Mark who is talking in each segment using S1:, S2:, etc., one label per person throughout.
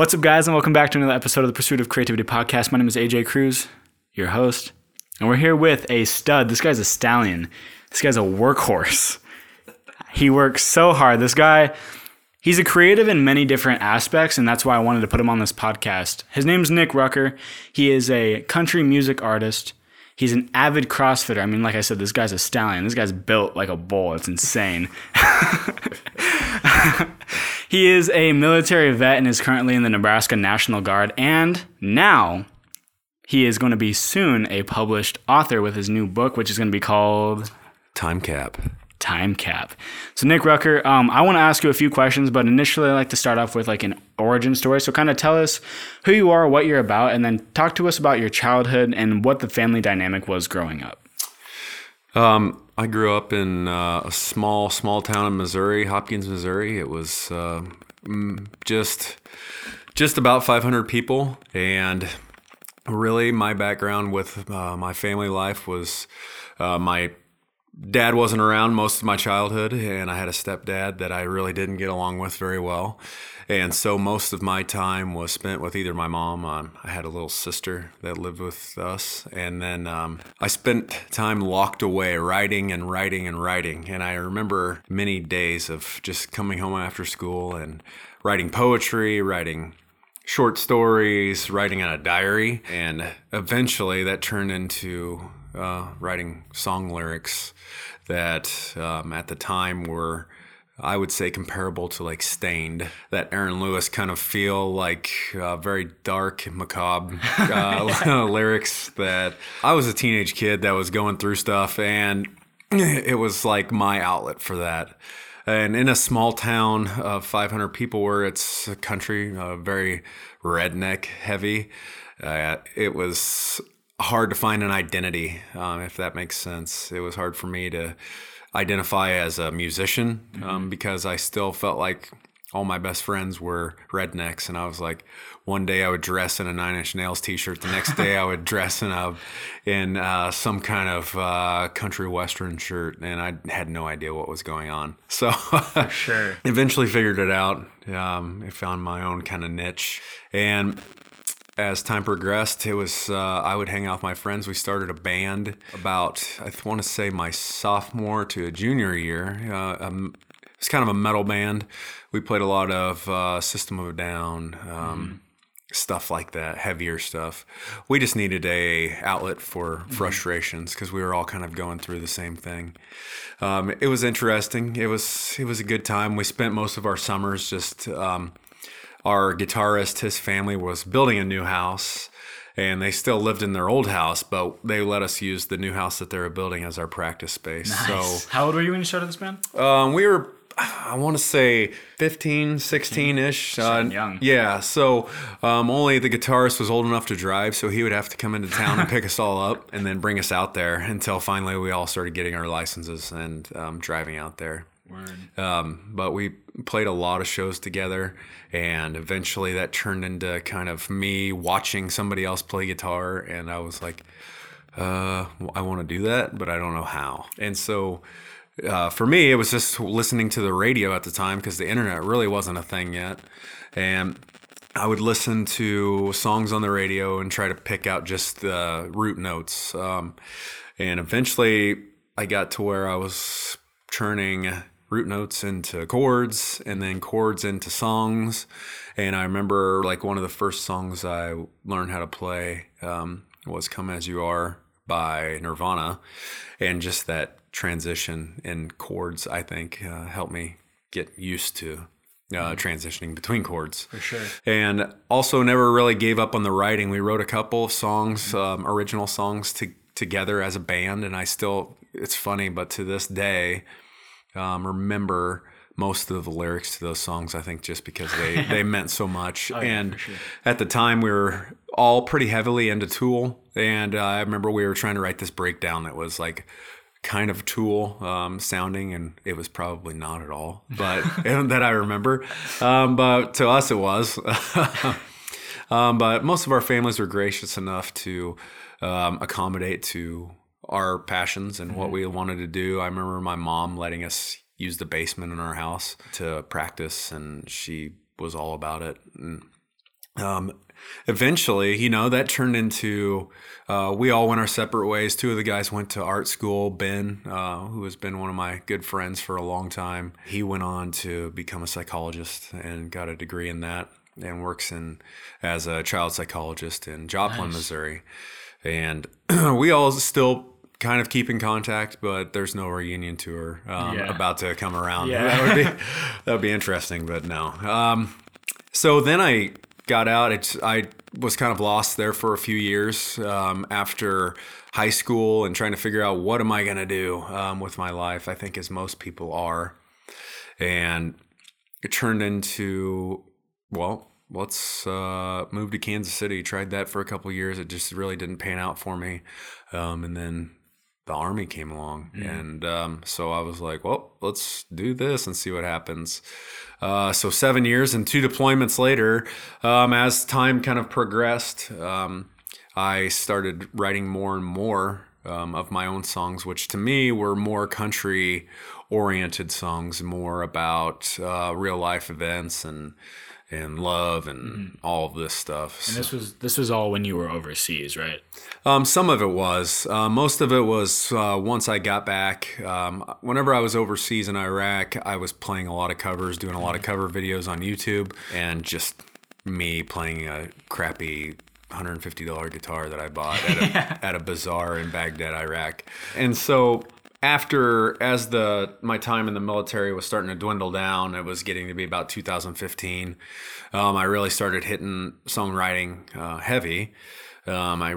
S1: What's up, guys, and welcome back to another episode of the Pursuit of Creativity podcast. My name is AJ Cruz, your host, and we're here with a stud. This guy's a stallion. This guy's a workhorse. He works so hard. This guy, he's a creative in many different aspects, and that's why I wanted to put him on this podcast. His name's Nick Rucker. He is a country music artist. He's an avid CrossFitter. I mean, like I said, this guy's a stallion. This guy's built like a bull. It's insane. he is a military vet and is currently in the Nebraska National Guard. And now he is going to be soon a published author with his new book, which is going to be called
S2: Time Cap.
S1: Time Cap. So, Nick Rucker, um, I want to ask you a few questions, but initially, I like to start off with like an origin story. So, kind of tell us who you are, what you're about, and then talk to us about your childhood and what the family dynamic was growing up.
S2: Um, I grew up in uh, a small, small town in Missouri, Hopkins, Missouri. It was uh, just, just about 500 people, and really, my background with uh, my family life was uh, my dad wasn't around most of my childhood, and I had a stepdad that I really didn't get along with very well. And so most of my time was spent with either my mom. Um, I had a little sister that lived with us, and then um, I spent time locked away, writing and writing and writing. And I remember many days of just coming home after school and writing poetry, writing short stories, writing in a diary, and eventually that turned into uh, writing song lyrics that um, at the time were I would say comparable to like Staind, that Aaron Lewis kind of feel like uh, very dark, macabre uh, lyrics. That I was a teenage kid that was going through stuff, and it was like my outlet for that. And in a small town of 500 people, where it's a country uh, very redneck heavy, uh, it was hard to find an identity, um, if that makes sense. It was hard for me to identify as a musician um, mm-hmm. because I still felt like all my best friends were rednecks, and I was like, one day I would dress in a Nine Inch Nails T-shirt, the next day I would dress in a in uh, some kind of uh, country western shirt, and I had no idea what was going on. So,
S1: sure,
S2: eventually figured it out. Um, I found my own kind of niche, and as time progressed, it was uh, I would hang out with my friends. We started a band about I want to say my sophomore to a junior year. Uh, um, it's kind of a metal band. We played a lot of uh, System of a Down, um, mm. stuff like that, heavier stuff. We just needed a outlet for mm-hmm. frustrations because we were all kind of going through the same thing. Um, it was interesting. It was it was a good time. We spent most of our summers just um, our guitarist, his family was building a new house and they still lived in their old house, but they let us use the new house that they were building as our practice space.
S1: Nice. So, how old were you when you started this band?
S2: Um, we were, I want to say 15, 16 ish.
S1: Uh, young.
S2: Yeah. So, um, only the guitarist was old enough to drive, so he would have to come into town and pick us all up and then bring us out there until finally we all started getting our licenses and um, driving out there. Um, but we played a lot of shows together, and eventually that turned into kind of me watching somebody else play guitar, and I was like, uh, I want to do that, but I don't know how. And so uh, for me, it was just listening to the radio at the time because the internet really wasn't a thing yet, and I would listen to songs on the radio and try to pick out just the root notes. Um, and eventually, I got to where I was turning root notes into chords and then chords into songs. And I remember like one of the first songs I learned how to play um, was Come As You Are by Nirvana. And just that transition in chords, I think, uh, helped me get used to uh, transitioning between chords.
S1: For sure.
S2: And also never really gave up on the writing. We wrote a couple of songs, um, original songs to, together as a band. And I still, it's funny, but to this day, um, remember most of the lyrics to those songs. I think just because they they meant so much.
S1: Oh,
S2: and
S1: sure.
S2: at the time, we were all pretty heavily into Tool, and uh, I remember we were trying to write this breakdown that was like kind of Tool um, sounding, and it was probably not at all, but that I remember. Um, but to us, it was. um, but most of our families were gracious enough to um, accommodate to our passions and mm-hmm. what we wanted to do. I remember my mom letting us use the basement in our house to practice, and she was all about it. And um, eventually, you know, that turned into uh, we all went our separate ways. Two of the guys went to art school. Ben, uh, who has been one of my good friends for a long time, he went on to become a psychologist and got a degree in that and works in as a child psychologist in Joplin, Missouri. And we all still kind of keep in contact, but there's no reunion tour um,
S1: Yeah.
S2: about to come around.
S1: Yeah.
S2: That would be that would be interesting, but no. Um, so then I got out. It's I was kind of lost there for a few years um, after high school and trying to figure out what am I going to do um, with my life. I think as most people are, and it turned into well. Let's uh, move to Kansas City. Tried that for a couple years. It just really didn't pan out for me. Um, and then the army came along, and um, so I was like, "Well, let's do this and see what happens." Uh, so seven years and two deployments later, um, as time kind of progressed, um, I started writing more and more um, of my own songs, which to me were more country oriented songs, more about uh, real life events and and love and all of this stuff.
S1: And this was this was all when you were overseas, right?
S2: Um, some of it was. Uh, most of it was uh, once I got back. Um, whenever I was overseas in Iraq, I was playing a lot of covers, doing a lot of cover videos on YouTube, and just me playing a crappy $150 guitar that I bought at a, at a bazaar in Baghdad, Iraq. And so after as the my time in the military was starting to dwindle down it was getting to be about 2015 um, i really started hitting songwriting uh, heavy. Um, i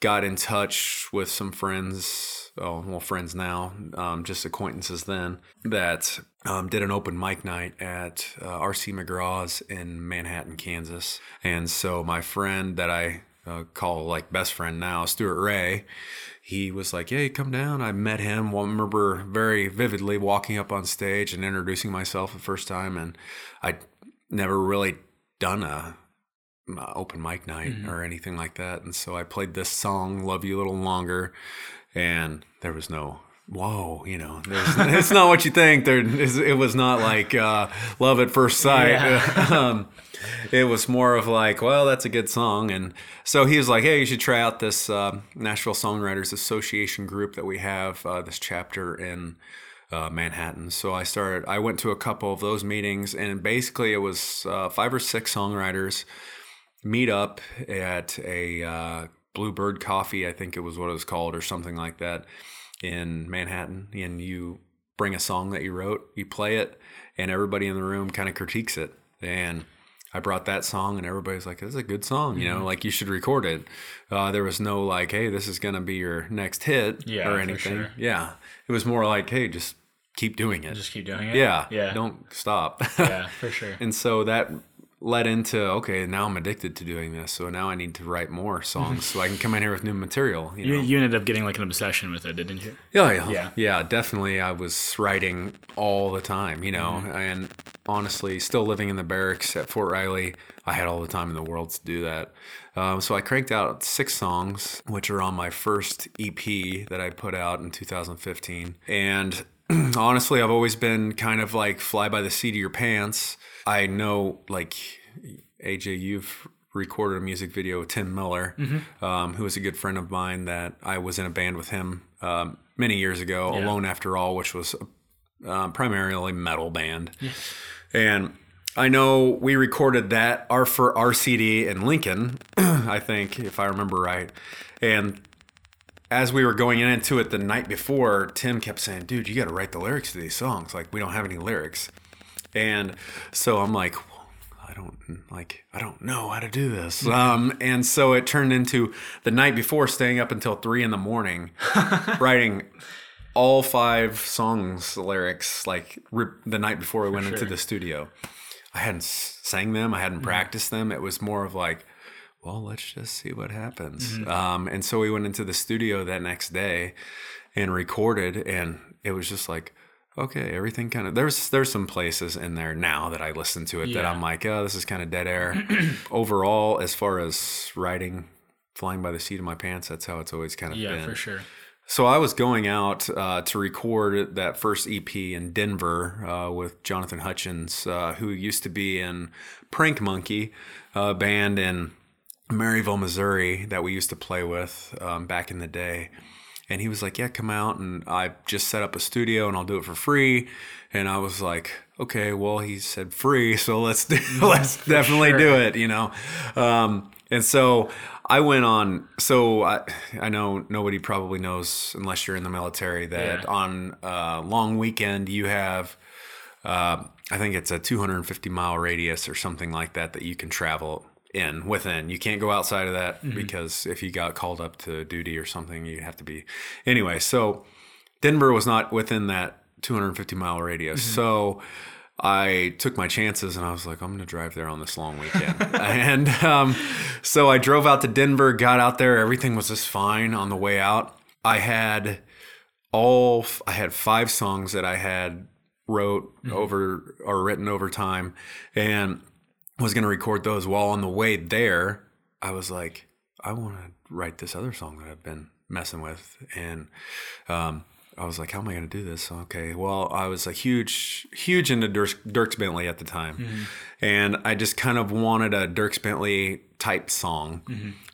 S2: got in touch with some friends oh well friends now um, just acquaintances then that um, did an open mic night at uh, rc mcgraw's in manhattan kansas. And so my friend that i uh, call like best friend now stuart ray he was like, "Hey, come down." I met him. I remember very vividly walking up on stage and introducing myself the first time, and I'd never really done a, open mic night mm-hmm. or anything like that, and so I played this song, "Love You a Little Longer," and there was no. Whoa, you know, it's not what you think. There, it was not like uh, love at first sight. um, it was more of like, well, that's a good song. And so he was like, hey, you should try out this uh, Nashville Songwriters Association group that we have, uh, this chapter in uh, Manhattan. So I started, I went to a couple of those meetings, and basically it was uh, five or six songwriters meet up at a uh, Bluebird Coffee, I think it was what it was called, or something like that, in Manhattan. And you bring a song that you wrote, you play it, and everybody in the room kind of critiques it. And I brought that song, and everybody's like, "This is a good song, you know, like you should record it." Uh, there was no like, "Hey, this is gonna be your next hit"
S1: Yeah,
S2: or anything.
S1: sure.
S2: Yeah, it was more like, "Hey, just keep doing it."
S1: Just keep doing it.
S2: yeah,
S1: Yeah.
S2: don't stop.
S1: Yeah, for sure.
S2: And so that led into okay, now I'm addicted to doing this. So now I need to write more songs so I can come in here with new material. You know?
S1: You, you ended up getting like an obsession with it, didn't you?
S2: yeah, yeah,
S1: Yeah.
S2: yeah, definitely. I was writing all the time, you know,
S1: Mm-hmm.
S2: and honestly, still living in the barracks at Fort Riley, I had all the time in the world to do that. Um, so I cranked out six songs, which are on my first EP that I put out in 2015. And honestly, I've always been kind of like fly by the seat of your pants. I know, like, AJ, you've recorded a music video with Tim Miller, um, who is a good friend of mine that I was in a band with him um, many years ago, Alone After All, which was um, primarily metal band. And I know we recorded that our for our CD in Lincoln, I think, if I remember right. And as we were going into it the night before, Tim kept saying, "Dude, you got to write the lyrics to these songs. Like we don't have any lyrics." And so I'm like, I don't like I don't know how to do this. Um, and so it turned into the night before staying up until three in the morning, writing all five songs lyrics like the night before we went into the studio. I hadn't sang them. I hadn't practiced them. It was more of like, well, let's just see what happens. Um, and so we went into the studio that next day and recorded, and it was just like, okay, everything kind of there's there's some places in there now that I listen to it that I'm like, oh, this is kind of dead air. Overall, as far as writing, flying by the seat of my pants, that's how it's always kind of
S1: Yeah,
S2: been.
S1: for sure.
S2: So I was going out uh, to record that first EP in Denver uh, with Jonathan Hutchins, uh, who used to be in Prank Monkey, a band in Maryville, Missouri that we used to play with um, back in the day. And he was like, "Yeah, come out." And I just set up a studio, and I'll do it for free. And I was like, "Okay, well, he said free, so let's do, let's definitely do it," you know. Um, and so I went on. So I, I know nobody probably knows unless you're in the military that
S1: Yeah.
S2: on a long weekend you have, uh, I think it's a 250 mile radius or something like that that you can travel in within. You can't go outside of that mm-hmm. because if you got called up to duty or something, you'd have to be. Anyway, so Denver was not within that 250 mile radius. Mm-hmm. So I took my chances and I was like, I'm going to drive there on this long weekend. and um, so I drove out to Denver, got out there. Everything was just fine on the way out. I had all, I had five songs that I had wrote mm-hmm. over or written over time and was going to record those while on the way there. I was like, I want to write this other song that I've been messing with. And, um, I was like, how am I going to do this? Okay. Well, I was a huge, huge into Dirk, Dierks Bentley at the time. And I just kind of wanted a Dierks Bentley type song.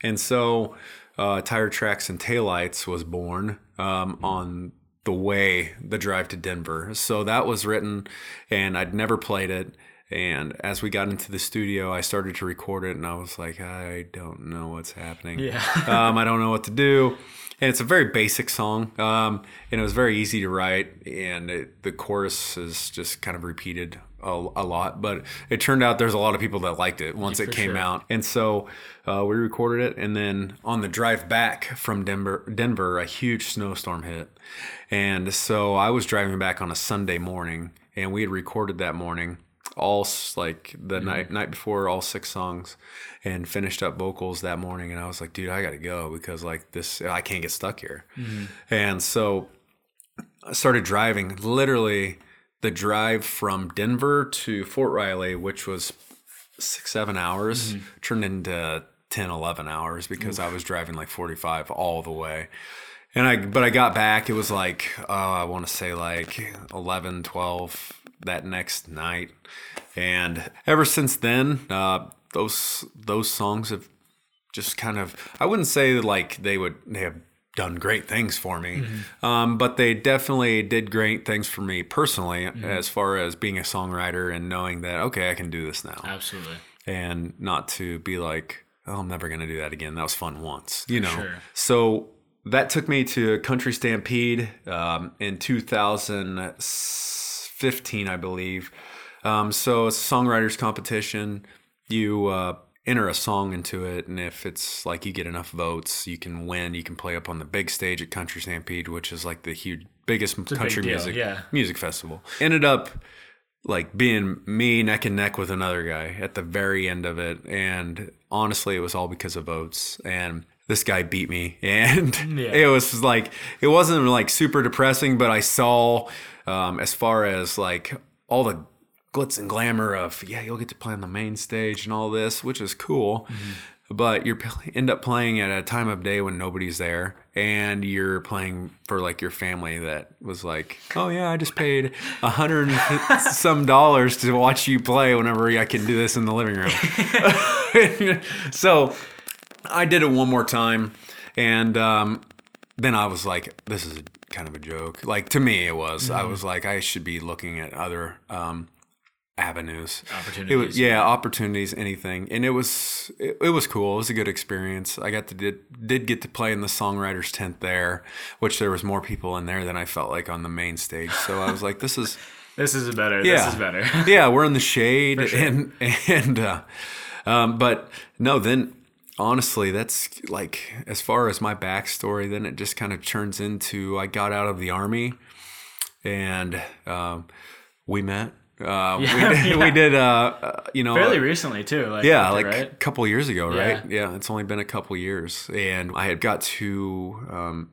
S2: And so, uh, Tire Tracks and Taillights was born um, on the way, the drive to Denver. So that was written, and I'd never played it. And as we got into the studio, I started to record it, and I was like, I don't know what's happening.
S1: Yeah.
S2: um, I don't know what to do. And it's a very basic song, um, and it was very easy to write. And it, the chorus is just kind of repeated a, a lot. But it turned out there's a lot of people that liked it once it came
S1: sure.
S2: out. And so uh, we recorded it, and then on the drive back from Denver, Denver, a huge snowstorm hit, and so I was driving back on a Sunday morning, and we had recorded that morning all like the mm-hmm. night night before all six songs and finished up vocals that morning and I was like dude I got to go because like this I can't get stuck here. Mm-hmm. And so I started driving literally the drive from Denver to Fort Riley which was six seven hours mm-hmm. turned into 10 11 hours because i was driving like 45 all the way. And i but i got back it was like uh, i want to say like 11 12 that next night and ever since then uh, those those songs have just kind of i wouldn't say that like they would they have done great things for me um, but they definitely did great things for me personally as far as being a songwriter and knowing that okay i can do this now
S1: Absolutely.
S2: and not to be like, oh, I'm never going to do that again. That was fun once, you know.
S1: Sure.
S2: So that took me to Country Stampede um, in 2015, I believe. Um, so it's a songwriters competition. You uh, enter a song into it, and if it's like you get enough votes, you can win. You can play up on the big stage at Country Stampede, which is like the huge, biggest country
S1: deal,
S2: music
S1: yeah.
S2: music festival. Ended up like being me neck and neck with another guy at the very end of it. And honestly, it was all because of votes. And this guy beat me. And
S1: Yeah.
S2: it was like, it wasn't like super depressing, but I saw um, as far as like all the glitz and glamour of, yeah, you'll get to play on the main stage and all this, which is cool. But you end up playing at a time of day when nobody's there, and you're playing for like your family that was like, "Oh yeah, I just paid a hundred some dollars to watch you play whenever I can do this in the living room." so I did it one more time, and um, then I was like, "This is kind of a joke." Like to me, it was. I was like, I should be looking at other um, avenues, It
S1: Opportunities.
S2: was, yeah, opportunities, anything, and it was it, it was cool. It was a good experience. I got to did did get to play in the songwriters tent there, which there was more people in there than I felt like on the main stage. So I was like, this is
S1: This is better.
S2: yeah,
S1: This is better.
S2: yeah, we're in the shade, and and uh, um, but no, then honestly, that's like as far as my backstory. Then it just kind of turns into I got out of the army, and um, we met. Uh,
S1: Yeah,
S2: we did,
S1: yeah.
S2: we did uh, uh, you know,
S1: Fairly recently too. Like
S2: yeah, like a couple years ago, right?
S1: Yeah.
S2: Yeah. it's only been a couple years, and I had got to um,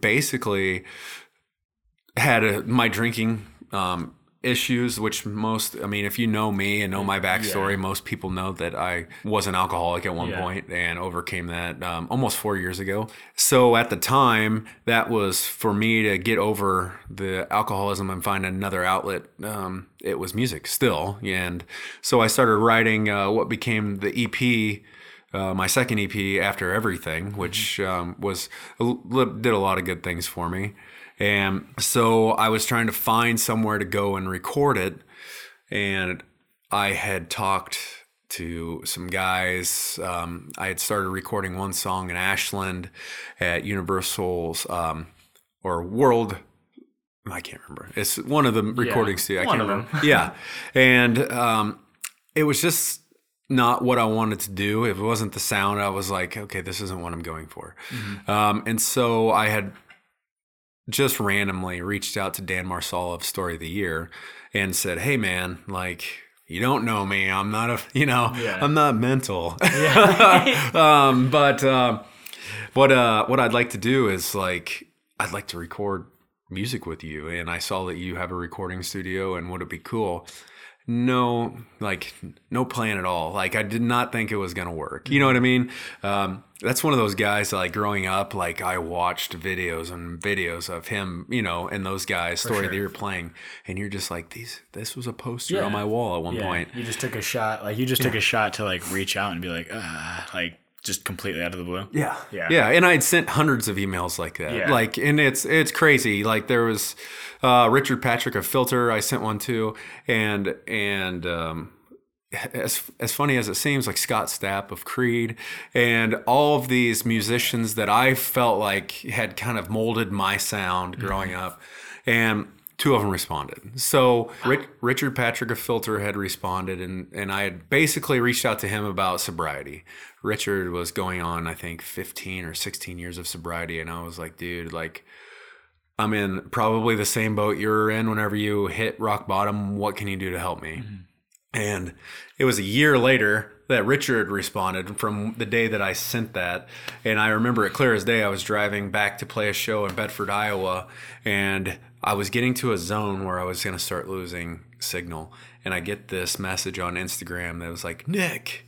S2: basically had a, my drinking um, issues, which most, I mean, if you know me and know my backstory,
S1: Yeah.
S2: most people know that I was an alcoholic at one
S1: Yeah.
S2: point and overcame that um, almost four years ago. So at the time, that was for me to get over the alcoholism and find another outlet. Um, it was music still. And so I started writing uh, what became the EP. Uh, my second EP after everything, which um, was did a lot of good things for me, and so I was trying to find somewhere to go and record it, and I had talked to some guys. Um, I had started recording one song in Ashland at Universal's um, or World. I can't remember. It's one of the recording studios. I
S1: one
S2: can't
S1: of
S2: remember. yeah, and um, it was just not what I wanted to do. If it wasn't the sound, I was like, okay, this isn't what I'm going for. Um, and so I had just randomly reached out to Dan Marsala of Story of the Year and said, hey, man, like, you don't know me. I'm not a, you know,
S1: Yeah.
S2: I'm not mental. um, but uh, what uh, what I'd like to do is like, I'd like to record music with you. And I saw that you have a recording studio, and would it be cool? No like no plan at all like i did not think it was gonna work you know what i mean um, that's one of those guys that, like growing up like i watched videos and videos of him you know and those guys story
S1: sure.
S2: that you're playing and you're just like these this was a poster
S1: Yeah.
S2: on my wall at one
S1: Yeah,
S2: point
S1: you just took a shot. Like you just took a shot to like reach out and be like, ah, like just completely out of the blue.
S2: Yeah.
S1: Yeah.
S2: Yeah. And I'd sent hundreds of emails like that.
S1: Yeah.
S2: Like, and it's, it's crazy. Like there was, uh, Richard Patrick of Filter, I sent one to, and, and, um, as, as funny as it seems, like Scott Stapp of Creed, and all of these musicians that I felt like had kind of molded my sound growing up, and two of them responded. So Rich, Richard Patrick of Filter had responded, and and I had basically reached out to him about sobriety. Richard was going on, I think, 15 or 16 years of sobriety, and I was like, dude, like. I'm in probably the same boat you're in whenever you hit rock bottom. What can you do to help me? Mm-hmm. And it was a year later that Richard responded from the day that I sent that. And I remember it clear as day. I was driving back to play a show in Bedford, Iowa, and I was getting to a zone where I was going to start losing signal. And I get this message on Instagram that was like, Nick,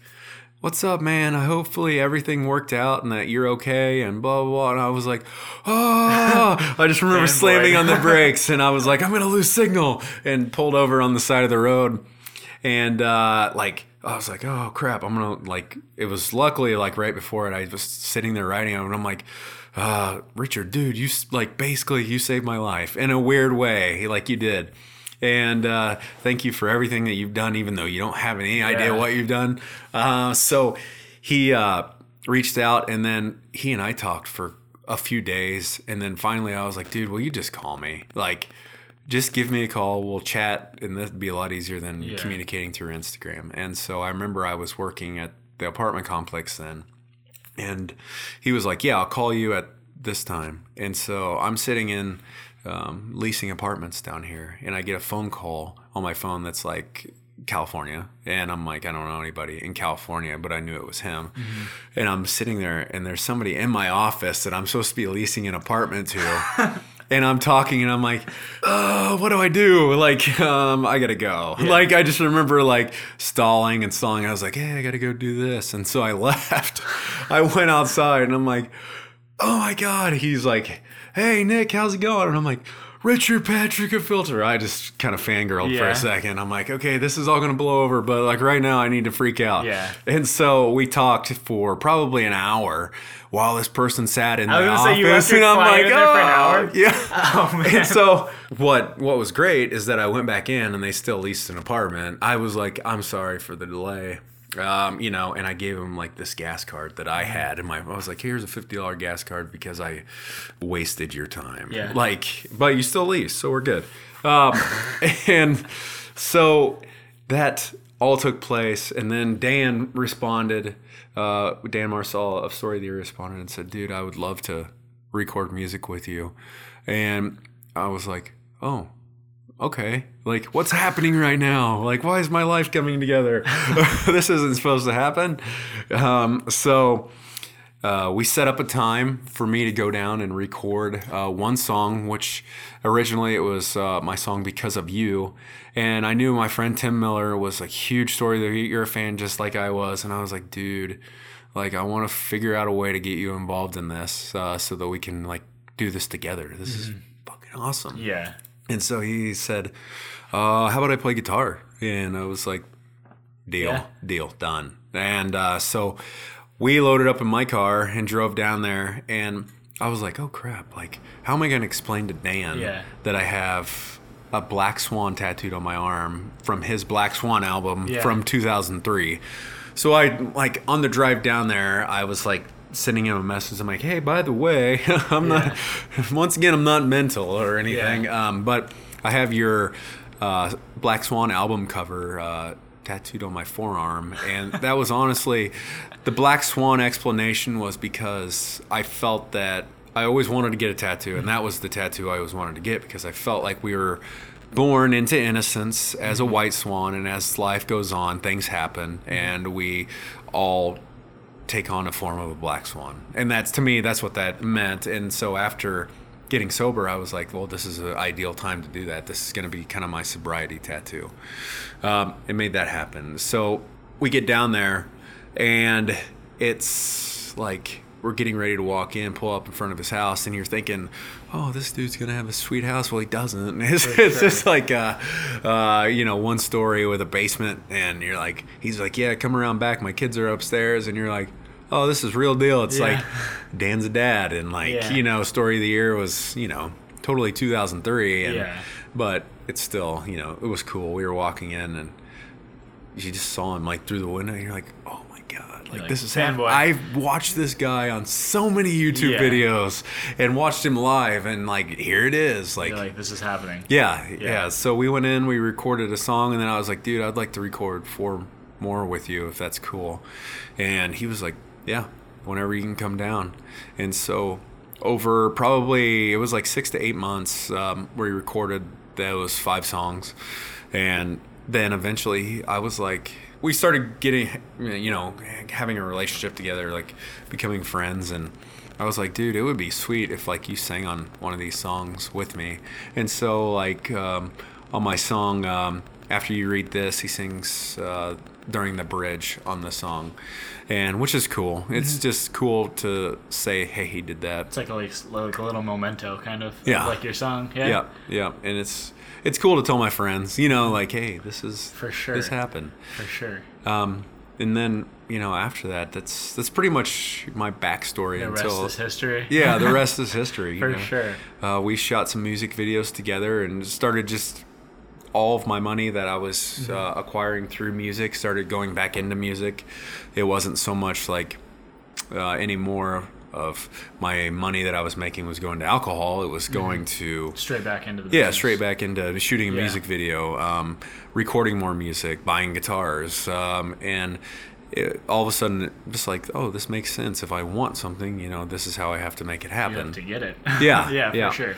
S2: what's up, man? Hopefully everything worked out and that you're okay and blah blah blah. And I was like, oh, I just remember slamming on the brakes and I was like, I'm gonna lose signal and pulled over on the side of the road. And uh, like I was like, oh crap, I'm gonna like. It was luckily like right before it. I was sitting there writing and I'm like, uh, Richard, dude, you like basically you saved my life in a weird way, like you did. And uh, thank you for everything that you've done, even though you don't have any idea what you've done. Uh, so he uh, reached out, and then he and I talked for a few days, and then finally I was like, dude, will you just call me? Like, just give me a call. We'll chat, and that'd be a lot easier than
S1: Yeah.
S2: communicating through Instagram. And so I remember I was working at the apartment complex then, and he was like, "Yeah, I'll call you at this time." And so I'm sitting in um, leasing apartments down here, and I get a phone call on my phone that's like California, and I'm like, I don't know anybody in California, but I knew it was him. And I'm sitting there, and there's somebody in my office that I'm supposed to be leasing an apartment to. And I'm talking, and I'm like, "Oh, what do I do? Like, um, I gotta go." Like, I just remember like stalling and stalling. I was like, "Hey, I gotta go do this," and so I left. I went outside, and I'm like, oh my god he's like hey nick how's it going and i'm like richard patrick a filter i just kind of fangirled for a second i'm like okay this is all gonna blow over but like right now i need to freak out
S1: Yeah.
S2: and so we talked for probably an hour while this person sat in
S1: I
S2: the office
S1: say, you left your
S2: and i'm like
S1: in there for an
S2: oh yeah
S1: Oh man.
S2: and so what what was great is that I went back in and they still leased an apartment. I was like, I'm sorry for the delay. Um, you know, and I gave him like this gas card that I had and my I was like, here's a fifty dollar gas card because I wasted your time.
S1: Yeah.
S2: Like, but you still lease, so we're good. Um, and so that all took place and then Dan responded, uh, Dan Marsala of Story of the Year responded and said, dude, I would love to record music with you. And I was like, oh, okay. Like, what's happening right now? Like, why is my life coming together? this isn't supposed to happen. Um, so uh, we set up a time for me to go down and record uh, one song, which originally it was uh, my song "Because of You," and I knew my friend Tim Miller was a huge Story of the Year fan just like I was, and I was like, dude, like I want to figure out a way to get you involved in this uh, so that we can like do this together. This is fucking awesome.
S1: Yeah.
S2: And so he said, uh, "How about I play guitar?" And I was like, "Deal,
S1: Yeah.
S2: deal, done." And uh, so we loaded up in my car and drove down there. And I was like, "Oh crap! Like, how am I going to explain to Dan
S1: Yeah.
S2: that I have a black swan tattooed on my arm from his Black Swan album
S1: Yeah.
S2: from 2003?" So I like on the drive down there, I was like sending him a message. I'm like, "Hey, by the way, I'm not. Once again, I'm not mental or anything.
S1: Yeah.
S2: Um, but I have your uh, Black Swan album cover uh, tattooed on my forearm, and that was honestly the Black Swan explanation was because I felt that I always wanted to get a tattoo, and that was the tattoo I always wanted to get because I felt like we were born into innocence as a white swan, and as life goes on, things happen, and we all take on a form of a black swan. And that's to me, that's what that meant. And so after getting sober, I was like, well, this is an ideal time to do that. This is going to be kind of my sobriety tattoo. Um, it made that happen. So we get down there, and it's like we're getting ready to walk in, pull up in front of his house, and you're thinking, "Oh, this dude's gonna have a sweet house." Well, he doesn't. It's, it's just like, uh, uh, you know, one story with a basement, and you're like, he's like, "Yeah, come around back. My kids are upstairs," and you're like. Oh, this is real deal. It's
S1: Yeah.
S2: like Dan's a dad, and like
S1: Yeah.
S2: you know, story of the year was you know totally 2003, and
S1: Yeah.
S2: but it's still you know it was cool. We were walking in, and you just saw him like through the window. And you're like, oh god, like,
S1: like,
S2: this is
S1: fanboy.
S2: happening. I've watched this guy on so many YouTube
S1: Yeah.
S2: videos and watched him live, and like here it is, like.
S1: Like, this is happening.
S2: yeah, yeah,
S1: Yeah.
S2: So we went in, we recorded a song, and then I was like, dude, I'd like to record four more with you if that's cool. And he was like, yeah, whenever you can come down. And so over probably, it was like six to eight months, um, where we recorded those five songs. And then eventually I was like, we started getting, you know, having a relationship together, like becoming friends. And I was like, dude, it would be sweet if like you sang on one of these songs with me. And so like um, on my song, um, after you read this, he sings uh, during the bridge on the song, and which is cool. It's
S1: Mm-hmm.
S2: just cool to say, hey, he did that.
S1: It's like a, like, like a little memento, kind of.
S2: Yeah.
S1: Like your song. Yeah.
S2: Yeah, yeah, and it's it's cool to tell my friends, you know, like, hey, this is
S1: For sure.
S2: this happened.
S1: For sure.
S2: Um, and then you know after that, that's that's pretty much my backstory
S1: The rest is history.
S2: yeah, the rest is history. you
S1: For
S2: know.
S1: sure.
S2: Uh, we shot some music videos together and started just all of my money that I was
S1: Mm-hmm.
S2: uh, acquiring through music started going back into music. It wasn't so much like uh, any more of my money that I was making was going to alcohol. It was going to
S1: Straight back into the
S2: yeah,
S1: business.
S2: straight back into shooting a
S1: Yeah.
S2: music video, um, recording more music, buying guitars, um, and it, all of a sudden, just like, oh, this makes sense. If I want something, you know, this is how I have to make it
S1: You have
S2: happen.
S1: to get it.
S2: Yeah,
S1: yeah, for
S2: yeah.
S1: sure.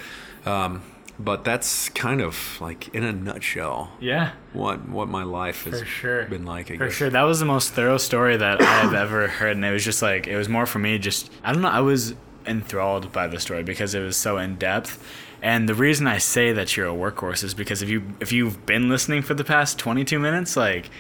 S2: Um, but that's kind of like in a nutshell
S1: Yeah.
S2: what what my life has
S1: sure.
S2: been like. I
S1: For
S2: guess.
S1: sure. That was the most thorough story that I've ever heard. And it was just like, it was more for me, just, I don't know, I was enthralled by the story because it was so in depth. And the reason I say that you're a workhorse is because if you if you've been listening for the past 22 minutes, like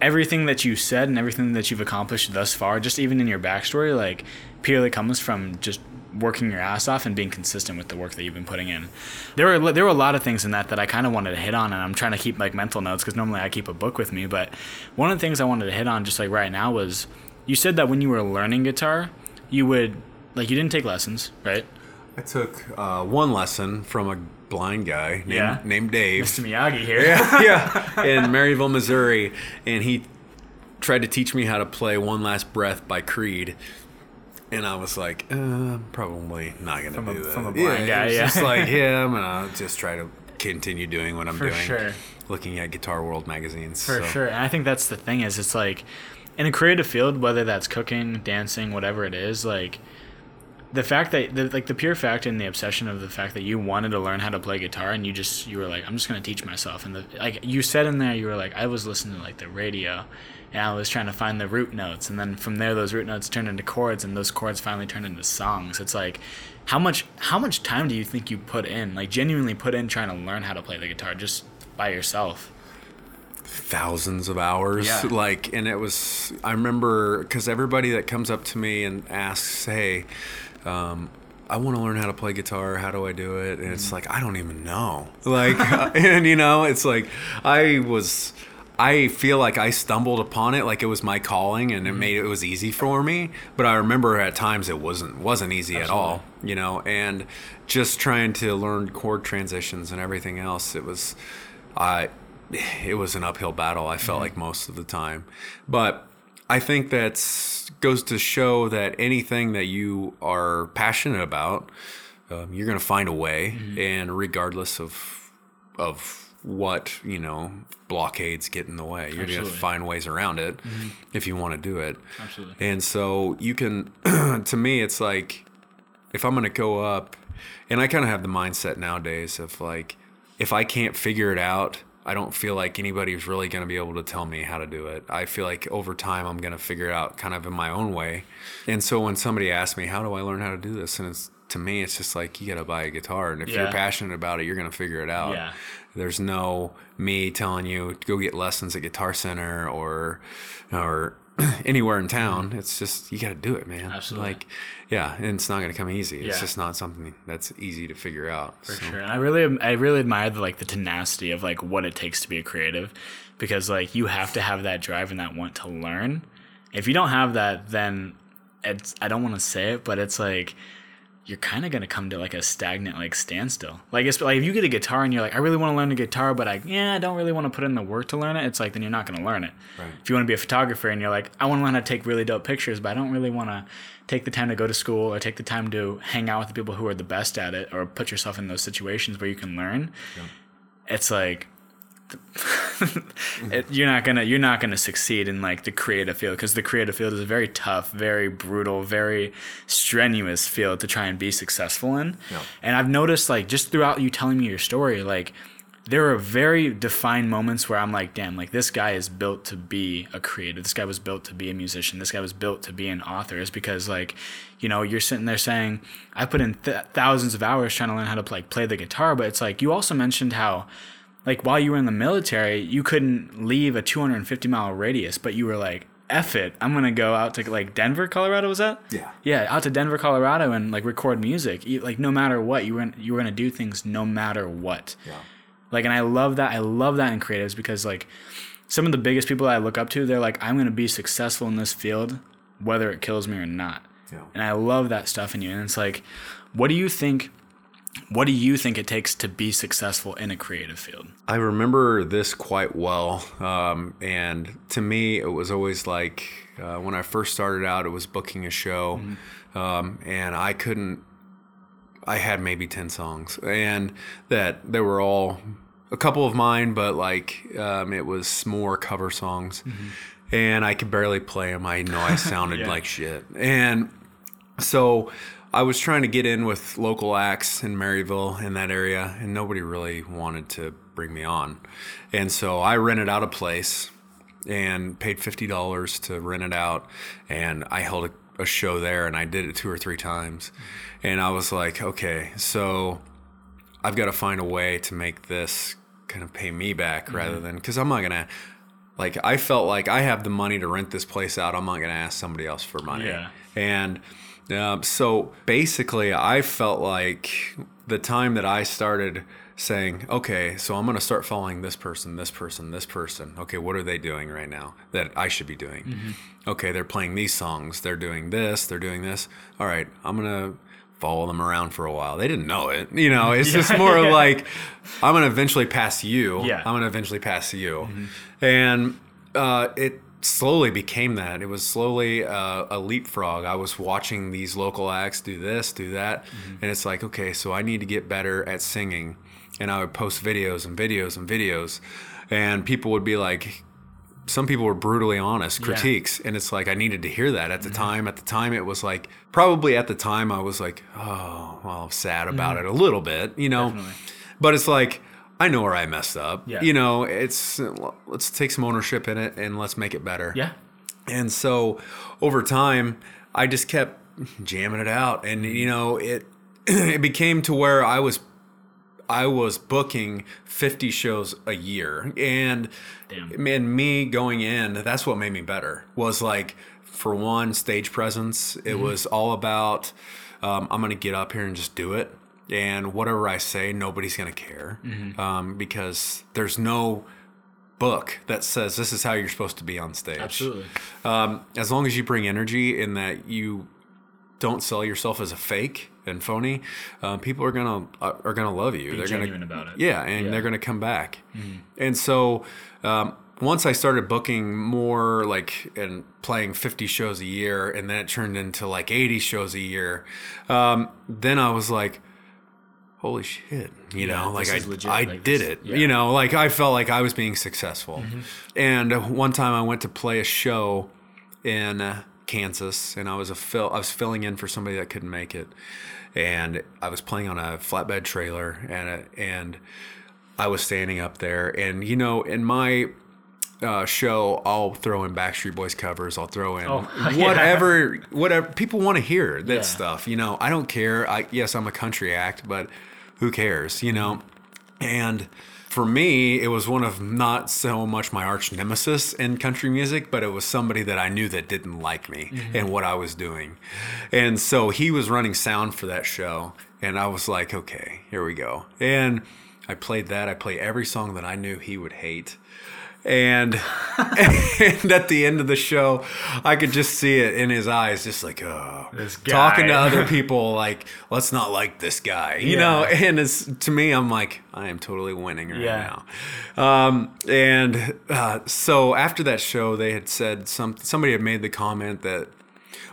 S1: everything that you said and everything that you've accomplished thus far, just even in your backstory, like purely comes from just working your ass off and being consistent with the work that you've been putting in. There were there were a lot of things in that that I kind of wanted to hit on, and I'm trying to keep like mental notes because normally I keep a book with me. But one of the things I wanted to hit on just like right now was you said that when you were learning guitar, you would like you didn't take lessons, right?
S2: I took uh, one lesson from a blind guy named,
S1: Yeah.
S2: named Dave.
S1: Mr. Miyagi here.
S2: yeah, in Maryville, Missouri, and he tried to teach me how to play "One Last Breath" by Creed, and I was like, uh, probably not gonna
S1: From a-
S2: do that.
S1: from a blind
S2: yeah,
S1: guy, yeah.
S2: just like him, and I'll just try to continue doing what I'm
S1: For
S2: doing,
S1: sure.
S2: looking at Guitar World magazines.
S1: For
S2: so.
S1: sure. And I think that's the thing is it's like in a creative field, whether that's cooking, dancing, whatever it is, like the fact that the, like the pure fact and the obsession of the fact that you wanted to learn how to play guitar and you just you were like i'm just going to teach myself. And the like you said in there you were like i was listening to like the radio and i was trying to find the root notes. And then from there those root notes turned into chords and those chords finally turned into songs. It's like how much how much time do you think you put in like genuinely put in trying to learn how to play the guitar just by yourself?
S2: Thousands of hours.
S1: Yeah.
S2: like and it was i remember because everybody that comes up to me and asks hey um, i want to learn how to play guitar how do i do it? And it's mm. like i don't even know. Like uh, and you know it's like i was i feel like i stumbled upon it like it was my calling and it mm. made it was easy for me but i remember at times it wasn't wasn't easy at all you know? And just trying to learn chord transitions and everything else it was i it was an uphill battle i felt mm-hmm. like most of the time. But i think that goes to show that anything that you are passionate about um, you're going to find a way. And regardless of of what you know blockades get in the way you're going to find ways around it if you want to do it.
S1: Absolutely.
S2: and so you can to me it's like if i'm going to go up and i kind of have the mindset nowadays of like if i can't figure it out i don't feel like anybody's really going to be able to tell me how to do it. I feel like over time i'm going to figure it out kind of in my own way. And so when somebody asks me how do i learn how to do this? and it's to me it's just like you got to buy a guitar. And if
S1: Yeah.
S2: you're passionate about it you're going to figure it out.
S1: Yeah.
S2: there's no me telling you go get lessons at guitar center or or anywhere in town it's just you got to do it man
S1: Absolutely.
S2: like yeah and it's not going to come easy it's
S1: Yeah.
S2: just not something that's easy to figure out
S1: For
S2: So-
S1: sure. And I really I really admire the like the tenacity of like what it takes to be a creative because like you have to have that drive and that want to learn. If you don't have that then it's I don't want to say it, but it's like you're kind of gonna come to like a stagnant like standstill. Like it's like if you get a guitar and you're like, I really want to learn the guitar, but I yeah, I don't really want to put in the work to learn it. It's like then you're not gonna learn it.
S2: Right.
S1: If you want to be a photographer and you're like, I want to learn how to take really dope pictures, but I don't really want to take the time to go to school or take the time to hang out with the people who are the best at it or put yourself in those situations where you can learn. It's like it, you're not gonna you're not gonna succeed in like the creative field because the creative field is a very tough, very brutal, very strenuous field to try and be successful in.
S2: Yeah.
S1: And I've noticed like just throughout you telling me your story, like there are very defined moments where I'm like, damn, like this guy is built to be a creative. This guy was built to be a musician. This guy was built to be an author. Is because like, you know, you're sitting there saying, I put in th- thousands of hours trying to learn how to like play the guitar, but it's like you also mentioned how like while you were in the military, you couldn't leave a 250 mile radius, but you were like, F it, I'm gonna go out to like Denver, Colorado. Was that?
S2: Yeah.
S1: Yeah, out to Denver, Colorado, and like record music. You- Like no matter what, you were you were gonna do things no matter what.
S2: yeah
S1: Like, and I love that. I love that in creatives because like some of the biggest people I look up to, they're like, I'm gonna be successful in this field, whether it kills me or not.
S2: Yeah.
S1: And I love that stuff in you. And it's like, what do you think? What do you think it takes to be successful in a creative field?
S2: I remember this quite well. Um, and to me, it was always like uh, when I first started out, it was booking a show. Um, and I couldn't, I had maybe 10 songs. And that they were all a couple of mine, but like um, it was more cover songs. And I could barely play them. I know I sounded
S1: Yeah.
S2: like shit. And so I was trying to get in with local acts in Maryville in that area, and nobody really wanted to bring me on. And so I rented out a place and paid fifty dollars to rent it out, and I held a, a show there, and I did it two or three times, and I was like, okay, so I've got to find a way to make this kind of pay me back mm-hmm. rather than because I'm not gonna. Like I felt like I have the money to rent this place out. I'm not going to ask somebody else for money.
S1: Yeah.
S2: And um, so basically, I felt like the time that I started saying, okay, so I'm going to start following this person, this person, this person. Okay, what are they doing right now that I should be doing? Okay, they're playing these songs. They're doing this. They're doing this. All right, I'm going to follow them around for a while. They didn't know it. You know, it's just more
S1: Yeah.
S2: like, I'm going to eventually pass you.
S1: Yeah.
S2: I'm going to eventually pass you. And uh, it slowly became that. It was slowly uh, a leapfrog. I was watching these local acts do this, do that. Mm-hmm. And it's like, okay, so I need to get better at singing. And I would post videos and videos and videos. And people would be like, some people were brutally honest critiques and it's like i needed to hear that at the mm-hmm. time at the time it was like probably at the time i was like oh well I'm sad about mm-hmm. it a little bit you know
S1: Definitely.
S2: but it's like i know where i messed up
S1: Yeah.
S2: you know it's let's take some ownership in it and let's make it better
S1: Yeah.
S2: and so over time, I just kept jamming it out, and you know it it became to where I was I was booking 50 shows a year, and
S1: Damn.
S2: and me going in, that's what made me better. Was like for one stage presence, it was all about um, I'm gonna get up here and just do it. And whatever I say, nobody's gonna care um, because there's no book that says this is how you're supposed to be on stage.
S1: Absolutely.
S2: Um, as long as you bring energy in that you don't sell yourself as a fake and phony, uh, people are gonna are gonna love you.
S1: Be
S2: they're
S1: genuine
S2: gonna
S1: about it.
S2: yeah, and
S1: Yeah. Mm-hmm.
S2: they're gonna come back. And so um, once I started booking more like and playing 50 shows a year, and then it turned into like 80 shows a year, um, then I was like. Holy shit! You know, like I,
S1: legit,
S2: I
S1: like
S2: did
S1: this-
S2: it.
S1: yeah. Mm-hmm.
S2: You know, like I felt like I was being successful. And one time I went to play a show in uh, Kansas, and I was a fill. I was filling in for somebody that couldn't make it, and I was playing on a flatbed trailer, and a, and I was standing up there, and you know, in my uh, show, I'll throw in Backstreet Boys covers. I'll throw in
S1: Oh, yeah.
S2: whatever, whatever people want to hear. That
S1: Yeah.
S2: stuff, you know. I don't care. I yes, I'm a country act, but who cares, you know? And for me, it was one of not so much my arch nemesis in country music, but it was somebody that I knew that didn't like me mm-hmm. and what I was doing. And so he was running sound for that show. And I was like, okay, here we go. And I played that. I played every song that I knew he would hate. And, and at the end of the show, I could just see it in his eyes, just like, oh, talking to other people, like, let's not like this guy, you
S1: Yeah.
S2: know? And it's to me, I'm like, I am totally winning right
S1: Yeah.
S2: now. Um, and uh, so after that show, they had said some somebody had made the comment that,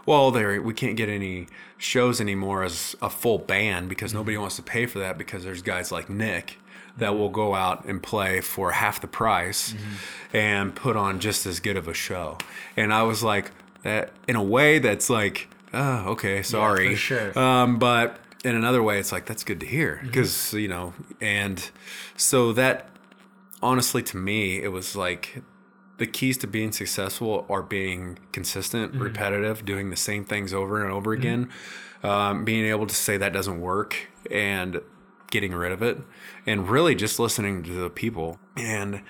S2: well, there we can't get any shows anymore as a full band because
S1: Mm-hmm.
S2: nobody wants to pay for that because there's guys like Nick that will go out and play for half the price
S1: Mm-hmm.
S2: and put on just as good of a show. And I was like, that in a way that's like, oh, okay, sorry.
S1: sure.
S2: Um, but in another way, it's like that's good to hear
S1: Mm-hmm.
S2: because you know, and so that honestly to me, it was like the keys to being successful are being consistent,
S1: Mm-hmm.
S2: repetitive, doing the same things over and over again, um, being able to say that doesn't work and getting rid of it, and really just listening to the people and.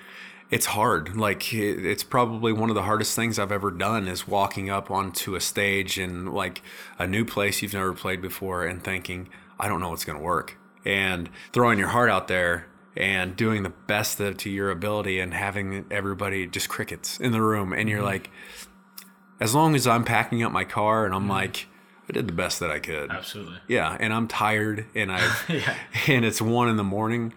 S2: It's hard. Like it's probably one of the hardest things I've ever done is walking up onto a stage in like a new place you've never played before and thinking, I don't know what's going to work. And throwing your heart out there and doing the best of, to your ability and having everybody just crickets in the room. And you're mm-hmm. like, as long as I'm packing up my car and I'm mm-hmm. like, I did the best that I could.
S1: Absolutely.
S2: Yeah, and I'm tired and I
S1: Yeah.
S2: and it's one in the morning.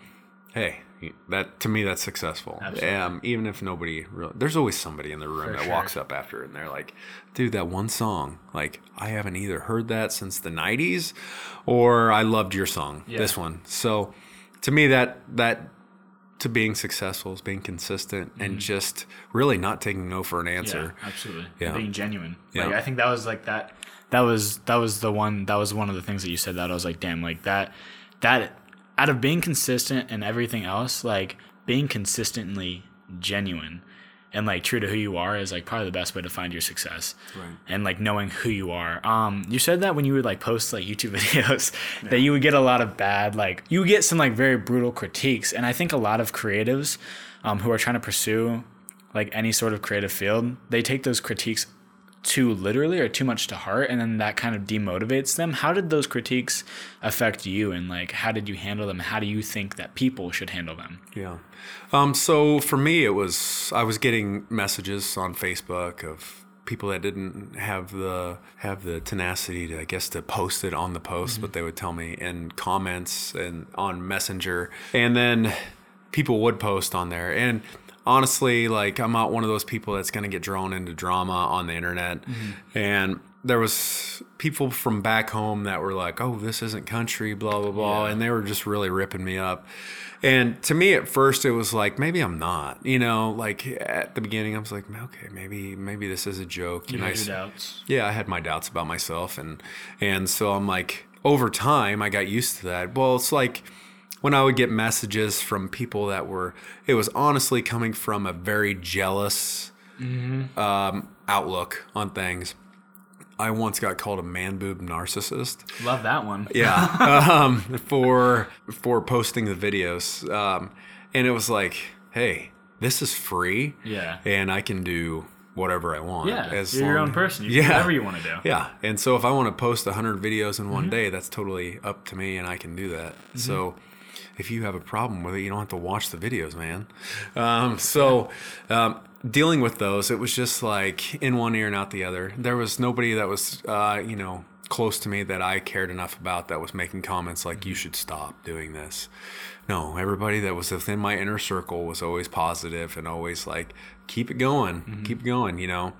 S2: Hey, that to me that's successful.
S1: Absolutely.
S2: Um, even if nobody, really, there's always somebody in the room that
S1: sure.
S2: walks up after and they're like, "Dude, that one song, like I haven't either heard that since the '90s, or I loved your song,
S1: Yeah.
S2: this one." So, to me, that that to being successful is being consistent and just really not taking no for an answer.
S1: Mm-hmm. Yeah, absolutely.
S2: Yeah.
S1: Being genuine.
S2: Yeah.
S1: Like I think that was like that that was that was the one that was one of the things that you said that I was like, damn, like that that out of being consistent and everything else, like being consistently genuine and like true to who you are is like probably the best way to find your success.
S2: Right.
S1: And like knowing who you are. Um you said that when you would like post like YouTube videos that you would get a lot of bad like you would get some like very brutal critiques and I think a lot of creatives um who are trying to pursue like any sort of creative field, they take those critiques too literally or too much to heart and then that kind of demotivates them. How did those critiques affect you and like how did you handle them? How do you think that people should handle them?
S2: Yeah. Um, so for me, it was I was getting messages on Facebook of people that didn't have the have the tenacity to I guess to post it on the post, but they would tell me in comments and on Messenger, and then people would post on there and. Honestly, like I'm not one of those people that's going to get drawn into drama on the internet, mm-hmm. and there was people from back home that were like, "Oh, this isn't country," blah blah blah,
S1: Yeah.
S2: and they were just really ripping me up. And to me, at first, it was like maybe I'm not. You know, like at the beginning, I was like, okay, maybe maybe this is a joke.
S1: You
S2: and I
S1: had your doubts.
S2: yeah, I had my doubts about myself, and and so I'm like, over time, I got used to that. Well, it's like when I would get messages from people that were, it was honestly coming from a very jealous um, outlook on things. I once got called a man boob narcissist.
S1: Love that one.
S2: Yeah, um, for for posting the videos, um, and it was like, hey, this is free.
S1: Yeah.
S2: and I can do whatever I want.
S1: Yeah,
S2: as
S1: you're your own person. You can do whatever you wanna do.
S2: Yeah, and so if I want to post hundred videos in one
S1: Mm-hmm.
S2: day, that's totally up to me, and I can do that. So. If you have a problem with it, you don't have to watch the videos, man. Um, so, um, dealing with those, it was just like in one ear and out the other. There was nobody that was, uh, you know, close to me that I cared enough about that was making comments like, you should stop doing this. No, everybody that was within my inner circle was always positive and always like, keep it going, keep it going, you know?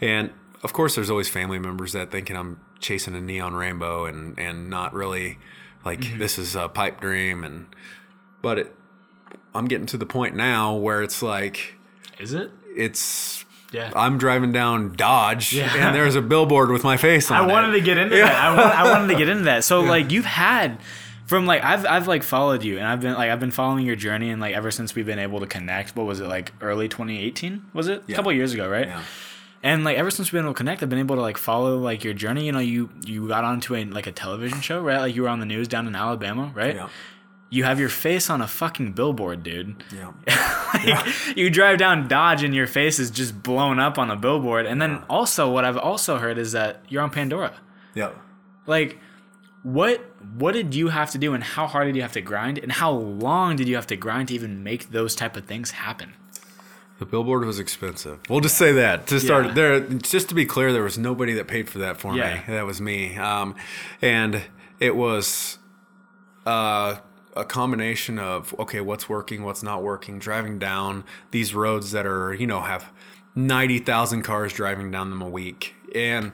S2: And of course, there's always family members that thinking I'm chasing a neon rainbow and, and not really like mm-hmm. this is a pipe dream. And, but it, I'm getting to the point now where it's like,
S1: Is it?
S2: it's,
S1: Yeah.
S2: I'm driving down Dodge
S1: Yeah.
S2: and there's a billboard with my face on
S1: I
S2: it.
S1: I wanted to get into that. I, wa- I wanted to get into that. So like you've had from like I've I've like followed you and I've been like I've been following your journey and like ever since we've been able to connect. What was it like early 2018? Was it a couple years ago, right?
S2: Yeah.
S1: And like ever since we've been able to connect, I've been able to like follow like your journey. You know, you you got onto a like a television show, right? Like you were on the news down in Alabama, right?
S2: Yeah.
S1: You have your face on a fucking billboard, dude.
S2: Yeah.
S1: Like, You drive down Dodge and your face is just blown up on a billboard. And then also, what I've also heard is that you're on Pandora.
S2: Yeah.
S1: Like, what what did you have to do, and how hard did you have to grind, and how long did you have to grind to even make those type of things happen?
S2: The billboard was expensive. We'll just say that to start
S1: Yeah.
S2: there. Just to be clear, there was nobody that paid for that for
S1: Yeah.
S2: me. That was me, um, and it was uh, a combination of okay, what's working, what's not working. Driving down these roads that are you know have ninety thousand cars driving down them a week, and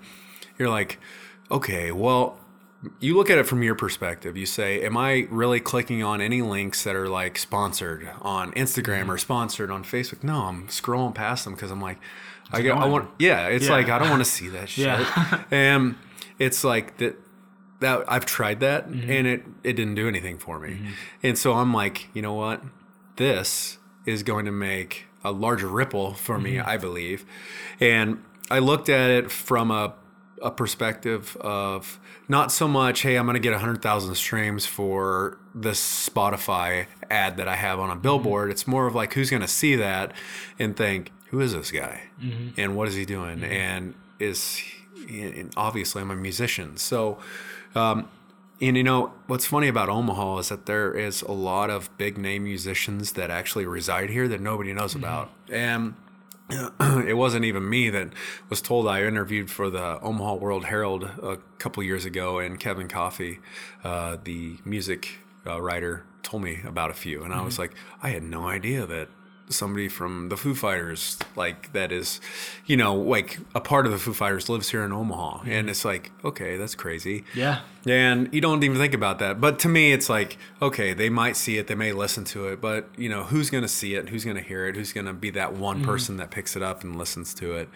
S2: you're like, okay, well. You look at it from your perspective. You say, "Am I really clicking on any links that are like sponsored on Instagram or sponsored on Facebook?" No, I'm scrolling past them because I'm like, I get, I want, yeah. It's
S1: Yeah.
S2: like I don't want to see that shit.
S1: Yeah.
S2: and it's like that. That I've tried that
S1: Mm-hmm.
S2: and it it didn't do anything for me. And so I'm like, you know what? This is going to make a larger ripple for me,
S1: Mm-hmm.
S2: I believe. And I looked at it from a a perspective of not so much, hey, I'm going to get 100,000 streams for this Spotify ad that I have on a mm-hmm. billboard. It's more of like, who's going to see that and think, who is this guy? Mm-hmm. And what is he doing? Mm-hmm. And is, and obviously, I'm a musician. So, um, and you know, what's funny about Omaha is that there is a lot of big name musicians that actually reside here that nobody knows about. And it wasn't even me that was told. I interviewed for the Omaha World Herald a couple years ago, and Kevin Coffey, uh, the music uh, writer, told me about a few, and I was like, I had no idea that somebody from the Foo Fighters, like that is, you know, like a part of the Foo Fighters lives here in Omaha, and it's like, okay, that's crazy.
S1: Yeah.
S2: And you don't even think about that. But to me, it's like, okay, they might see it, they may listen to it, but you know, who's going to see it? Who's going to hear it? Who's going to be that one person that picks it up and listens to it?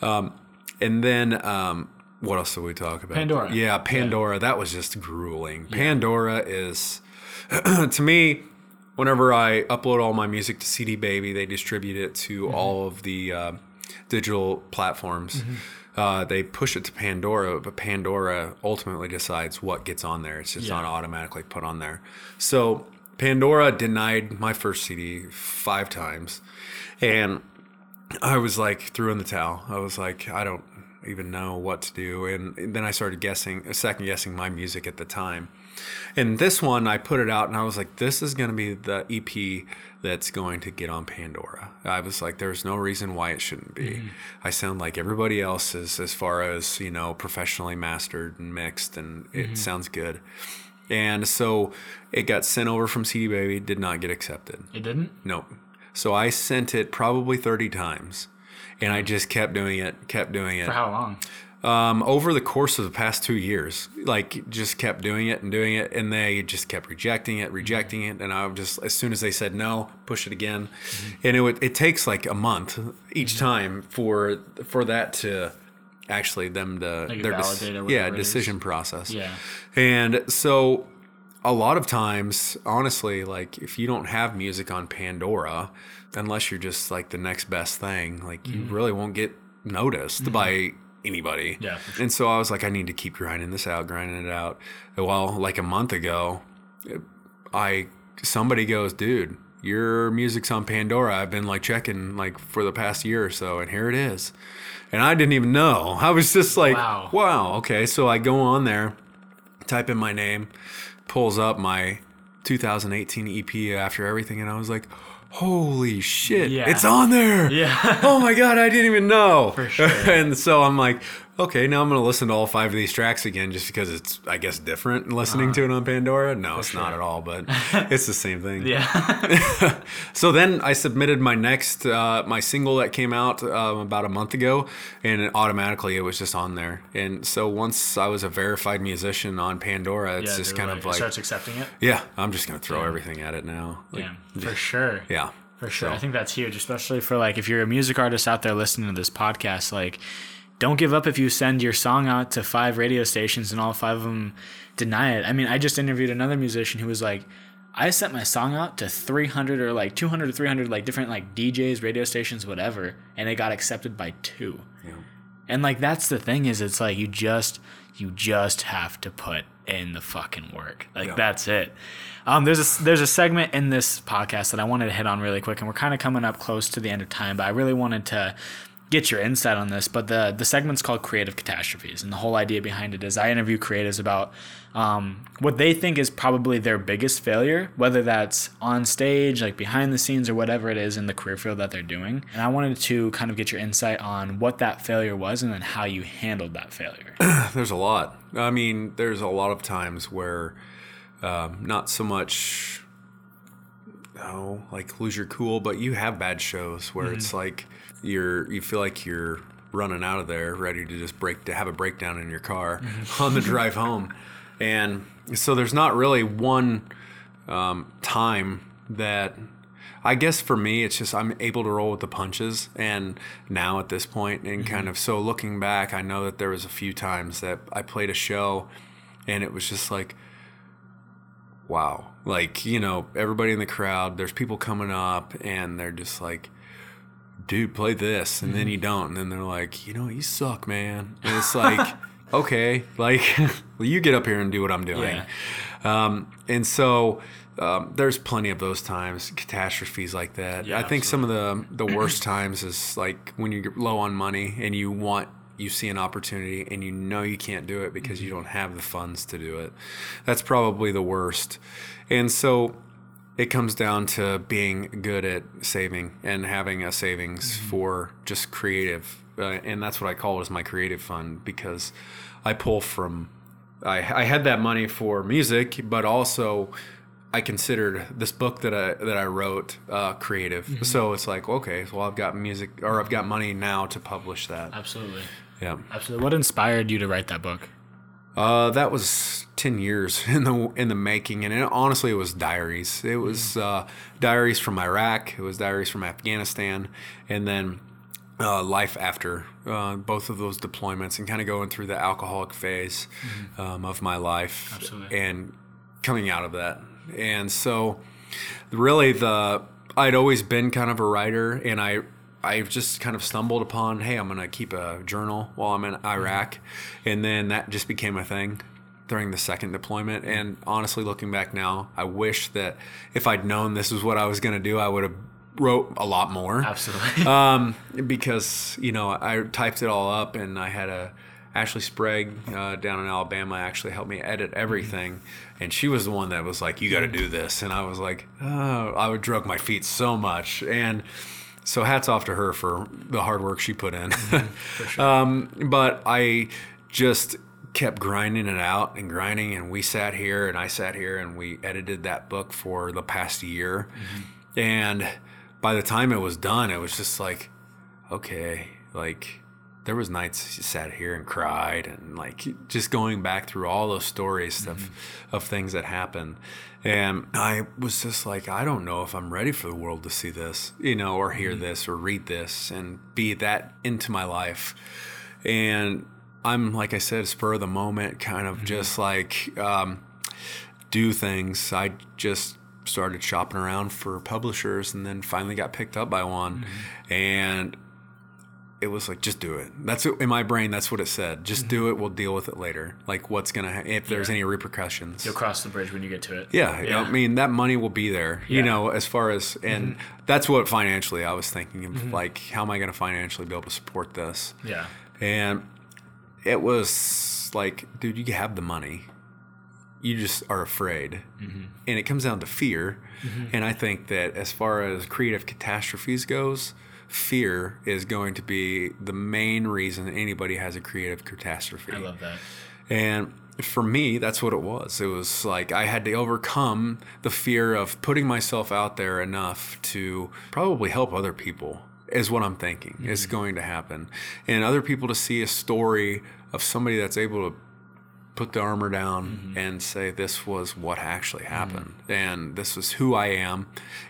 S2: Um, and then, um, what else did we talk about?
S1: Pandora.
S2: Yeah, Pandora. That was just grueling. Pandora is, to me, whenever I upload all my music to CD Baby, they distribute it to all of the uh, digital platforms. Uh, they push it to Pandora, but Pandora ultimately decides what gets on there. It's just
S1: Yeah.
S2: not automatically put on there. So Pandora denied my first CD five times, and I was like threw in the towel. I was like, I don't even know what to do. And then I started guessing, second guessing my music at the time. And this one, I put it out and I was like, this is going to be the EP that's going to get on Pandora. I was like, there's no reason why it shouldn't be. Mm-hmm. I sound like everybody else is as far as, you know, professionally mastered and mixed, and it mm-hmm. sounds good. And so it got sent over from CD Baby, did not get accepted.
S1: It didn't.
S2: Nope. So I sent it probably 30 times. And I mm. just kept doing it, kept doing it.
S1: For how long?
S2: Um, over the course of the past two years, like just kept doing it and doing it, and they just kept rejecting it, rejecting it, and I just as soon as they said no, push it again,
S1: Mm-hmm.
S2: and it would it takes like a month each time for for that to actually them to
S1: Like
S2: their
S1: validate
S2: yeah
S1: whatever it is.
S2: decision process
S1: Yeah.
S2: and so a lot of times, honestly, like if you don't have music on Pandora, unless you're just like the next best thing, like you really won't get noticed by anybody.
S1: Yeah,
S2: And so I was like, I need to keep grinding this out, grinding it out. Well, like a month ago, I somebody goes, dude, your music's on Pandora. I've been like checking like for the past year or so, and here it is. And I didn't even know. I was just like,
S1: Wow.
S2: wow, okay. So I go on there, type in my name, pulls up my 2018 EP after everything, and I was like, holy shit,
S1: Yeah.
S2: it's on there.
S1: Yeah.
S2: oh my god, I didn't even know.
S1: For sure.
S2: and so I'm like, okay, now I'm gonna listen to all five of these tracks again, just because it's, I guess, different listening to it on Pandora. No, it's not
S1: Uh-huh.
S2: at all, but it's the same thing.
S1: Yeah.
S2: So then I submitted my next, uh, my single that came out um, about a month ago, and it automatically it was just on there. And so once I was a verified musician on Pandora, it's
S1: yeah.
S2: just kind
S1: like,
S2: of
S1: it
S2: like,
S1: starts accepting it.
S2: yeah, I'm just gonna throw everything at it now. Like,
S1: Yeah. For sure.
S2: yeah.
S1: For sure.
S2: So-
S1: I think that's huge, especially for like if you're a music artist out there listening to this podcast, like don't give up if you send your song out to five radio stations and all five of them deny it. I mean, I just interviewed another musician who was like, I sent my song out to 300 or like 200 or 300 like different like DJs, radio stations, whatever, and it got accepted by two.
S2: Yeah.
S1: And like that's the thing is it's like you just you just have to put in the fucking work. Like
S2: Yeah.
S1: that's it. Um, there's a there's a segment in this podcast that I wanted to hit on really quick, and we're kind of coming up close to the end of time, but I really wanted to get your insight on this. But the the segment's called Creative Catastrophes, and the whole idea behind it is I interview creatives about um, what they think is probably their biggest failure, whether that's on stage, like behind the scenes, or whatever it is in the career field that they're doing. And I wanted to kind of get your insight on what that failure was, and then how you handled that failure.
S2: There's a lot. I mean, there's a lot of times where um, not so much, no, like lose your cool, but you have bad shows where it's mm-hmm. like you're you feel like you're running out of there, ready to just break to have a breakdown in your car mm-hmm. on the drive home, and so there's not really one um, time that I guess for me, it's just I'm able to roll with the punches, and now at this point, and mm-hmm. kind of so looking back, I know that there was a few times that I played a show, and it was just like, wow, like you know, everybody in the crowd, there's people coming up, and they're just like, dude, play this, and then you don't, and then they're like, you know, you suck, man, and it's like, okay, like, well, you get up here and do what I'm doing.
S1: Yeah.
S2: Um, and so um, there's plenty of those times, catastrophes like that.
S1: Yeah,
S2: I think some of the the worst times is like when you're low on money and you want you see an opportunity and you know you can't do it because you don't have the funds to do it. That's probably the worst. And so it comes down to being good at saving and having a savings for just creative. Uh, and that's what I call it as my creative fund because I pull from I, I had that money for music, but also I considered this book that I that I wrote uh, creative. So it's like, okay, well I've got music or I've got money now to publish that.
S1: Absolutely,
S2: Yeah,
S1: absolutely. What inspired you to write that book?
S2: Uh, that was ten years in the in the making, and it, honestly, it was diaries. It was uh, diaries from Iraq. It was diaries from Afghanistan, and then uh, life after uh, both of those deployments, and kind of going through the alcoholic phase um, of my life,
S1: Absolutely.
S2: and coming out of that. And so, really, the I'd always been kind of a writer, and I I've just kind of stumbled upon, hey, I'm gonna keep a journal while I'm in Iraq, and then that just became a thing during the second deployment. And honestly, looking back now, I wish that if I'd known this was what I was gonna do, I would have wrote a lot more.
S1: Absolutely.
S2: um, because you know I typed it all up, and I had a Ashley Sprague uh, down in Alabama actually helped me edit everything, and she was the one that was like, "You got to do this," and I was like, "Oh," I would drug my feet so much, and so hats off to her for the hard work she put in. um, but I just kept grinding it out and grinding, and we sat here, and I sat here, and we edited that book for the past year, and by the time it was done, it was just like, okay, like there was nights you sat here and cried and like just going back through all those stories of mm-hmm. of things that happened. And i was just like i don't know if i'm ready for the world to see this you know or hear mm-hmm. this or read this and be that into my life. And i'm like i said spur of the moment kind of mm-hmm. just like um, do things. I just started shopping around for publishers and then finally got picked up by one. And it was like just do it that's what, in my brain that's what it said just do it we'll deal with it later like what's gonna ha- if there's any repercussions
S1: You'll cross the bridge when you get to it.
S2: yeah, you know, I mean that money will be there, you
S1: Yeah. Mm-hmm.
S2: know, as far as and that's what financially I was thinking of like how am I going to financially be able to support this?
S1: Yeah.
S2: And it was like, dude, you have the money. You just are afraid.
S1: Mm-hmm.
S2: And it comes down to fear. And I think that as far as creative catastrophes goes, fear is going to be the main reason anybody has a creative catastrophe.
S1: I love that.
S2: And for me, that's what it was. It was like I had to overcome the fear of putting myself out there enough to probably help other people, is what I'm thinking is mm-hmm. going to happen. And other people to see a story of somebody that's able to put the armor down mm-hmm. and say, this was what actually mm-hmm. happened. And this is who I am.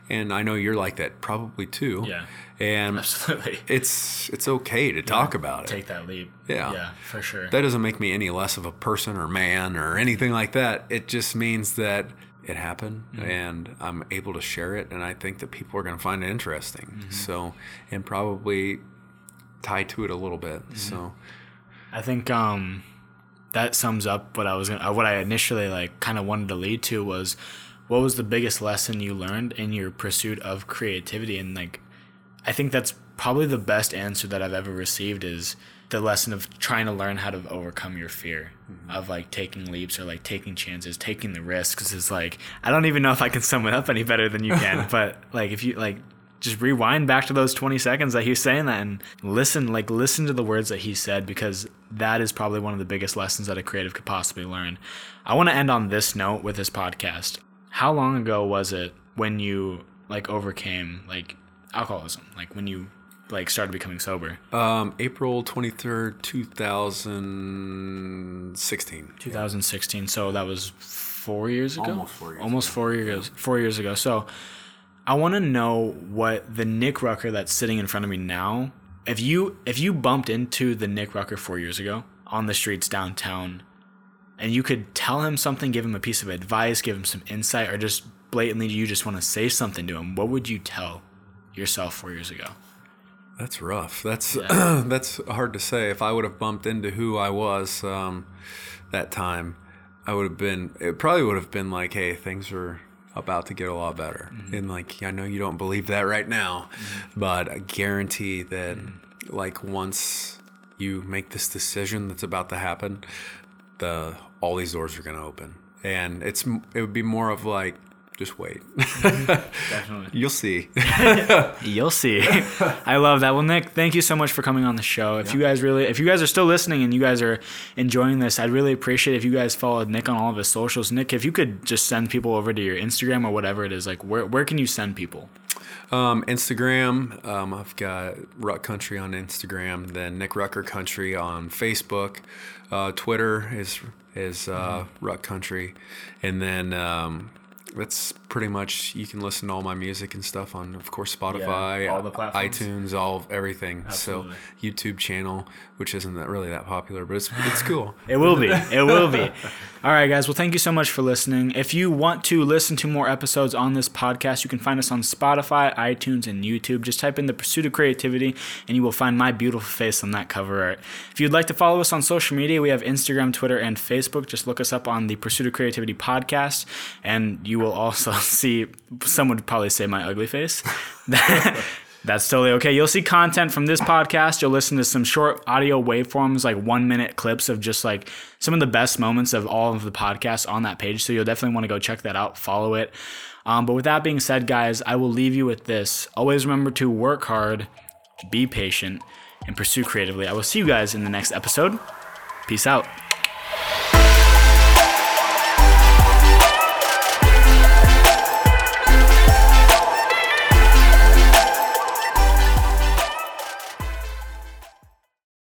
S2: And I know you're like that probably too.
S1: Yeah.
S2: And
S1: Absolutely.
S2: it's it's okay to talk about it.
S1: Take that leap.
S2: Yeah.
S1: Yeah, for sure.
S2: That doesn't make me any less of a person or man or anything like that. It just means that it happened mm-hmm. and I'm able to share it and I think that people are going to find it interesting. So, and probably tie to it a little bit. So,
S1: I think um, that sums up what I was gonna, what I initially like kind of wanted to lead to was what was the biggest lesson you learned in your pursuit of creativity and like I think that's probably the best answer that I've ever received is the lesson of trying to learn how to overcome your fear mm-hmm. of like taking leaps or like taking chances, taking the risks. Is like I don't even know if I can sum it up any better than you can, but like if you like just rewind back to those 20 seconds that he was saying that and listen like listen to the words that he said because that is probably one of the biggest lessons that a creative could possibly learn. I want to end on this note with this podcast. How long ago was it when you like overcame like alcoholism? Like when you like started becoming sober?
S2: Um, April 23rd, 2016.
S1: 2016 so that was four years ago?
S2: Almost four years
S1: almost four years four years ago. So i want to know what the nick rucker that's sitting in front of me now if you if you bumped into the nick rucker four years ago on the streets downtown and you could tell him something give him a piece of advice give him some insight or just blatantly you just want to say something to him what would you tell yourself four years ago
S2: That's rough. That's that's hard to say. If I would have bumped into who I was um, that time, I would have been. It probably would have been like, "Hey, things are about to get a lot better." Mm-hmm. And like, I know you don't believe that right now, mm-hmm. but I guarantee that, mm-hmm. like, once you make this decision that's about to happen, the all these doors are going to open, and it's it would be more of like, just wait.
S1: definitely
S2: You'll see.
S1: You'll see. I love that. Well, Nick, thank you so much for coming on the show. If you guys really, if you guys are still listening and you guys are enjoying this, I'd really appreciate if you guys followed Nick on all of his socials. Nick, if you could just send people over to your Instagram or whatever it is, like where where can you send people?
S2: Um, Instagram, um, I've got Ruck Country on Instagram, then Nick Rucker Country on Facebook. Uh, Twitter is is uh, Ruck Country, and then um, that's pretty much you can listen to all my music and stuff on, of course, Spotify,
S1: Yeah, all the platforms.
S2: iTunes, all everything.
S1: Absolutely.
S2: So YouTube channel, which isn't that really that popular, but it's it's cool.
S1: It will be. It will be. All right, guys. Well, thank you so much for listening. If you want to listen to more episodes on this podcast, you can find us on Spotify, iTunes, and YouTube. Just type in the pursuit of creativity, and you will find my beautiful face on that cover art. If you'd like to follow us on social media, we have Instagram, Twitter, and Facebook. Just look us up on the Pursuit of Creativity podcast, and you will also see. Someone would probably say my ugly face. That's totally okay. You'll see content from this podcast. You'll listen to some short audio waveforms, like one minute clips of just like some of the best moments of all of the podcasts on that page. So you'll definitely want to go check that out, follow it. Um, but with that being said, guys, I will leave you with this. Always remember to work hard, be patient, and pursue creatively. I will see you guys in the next episode. Peace out.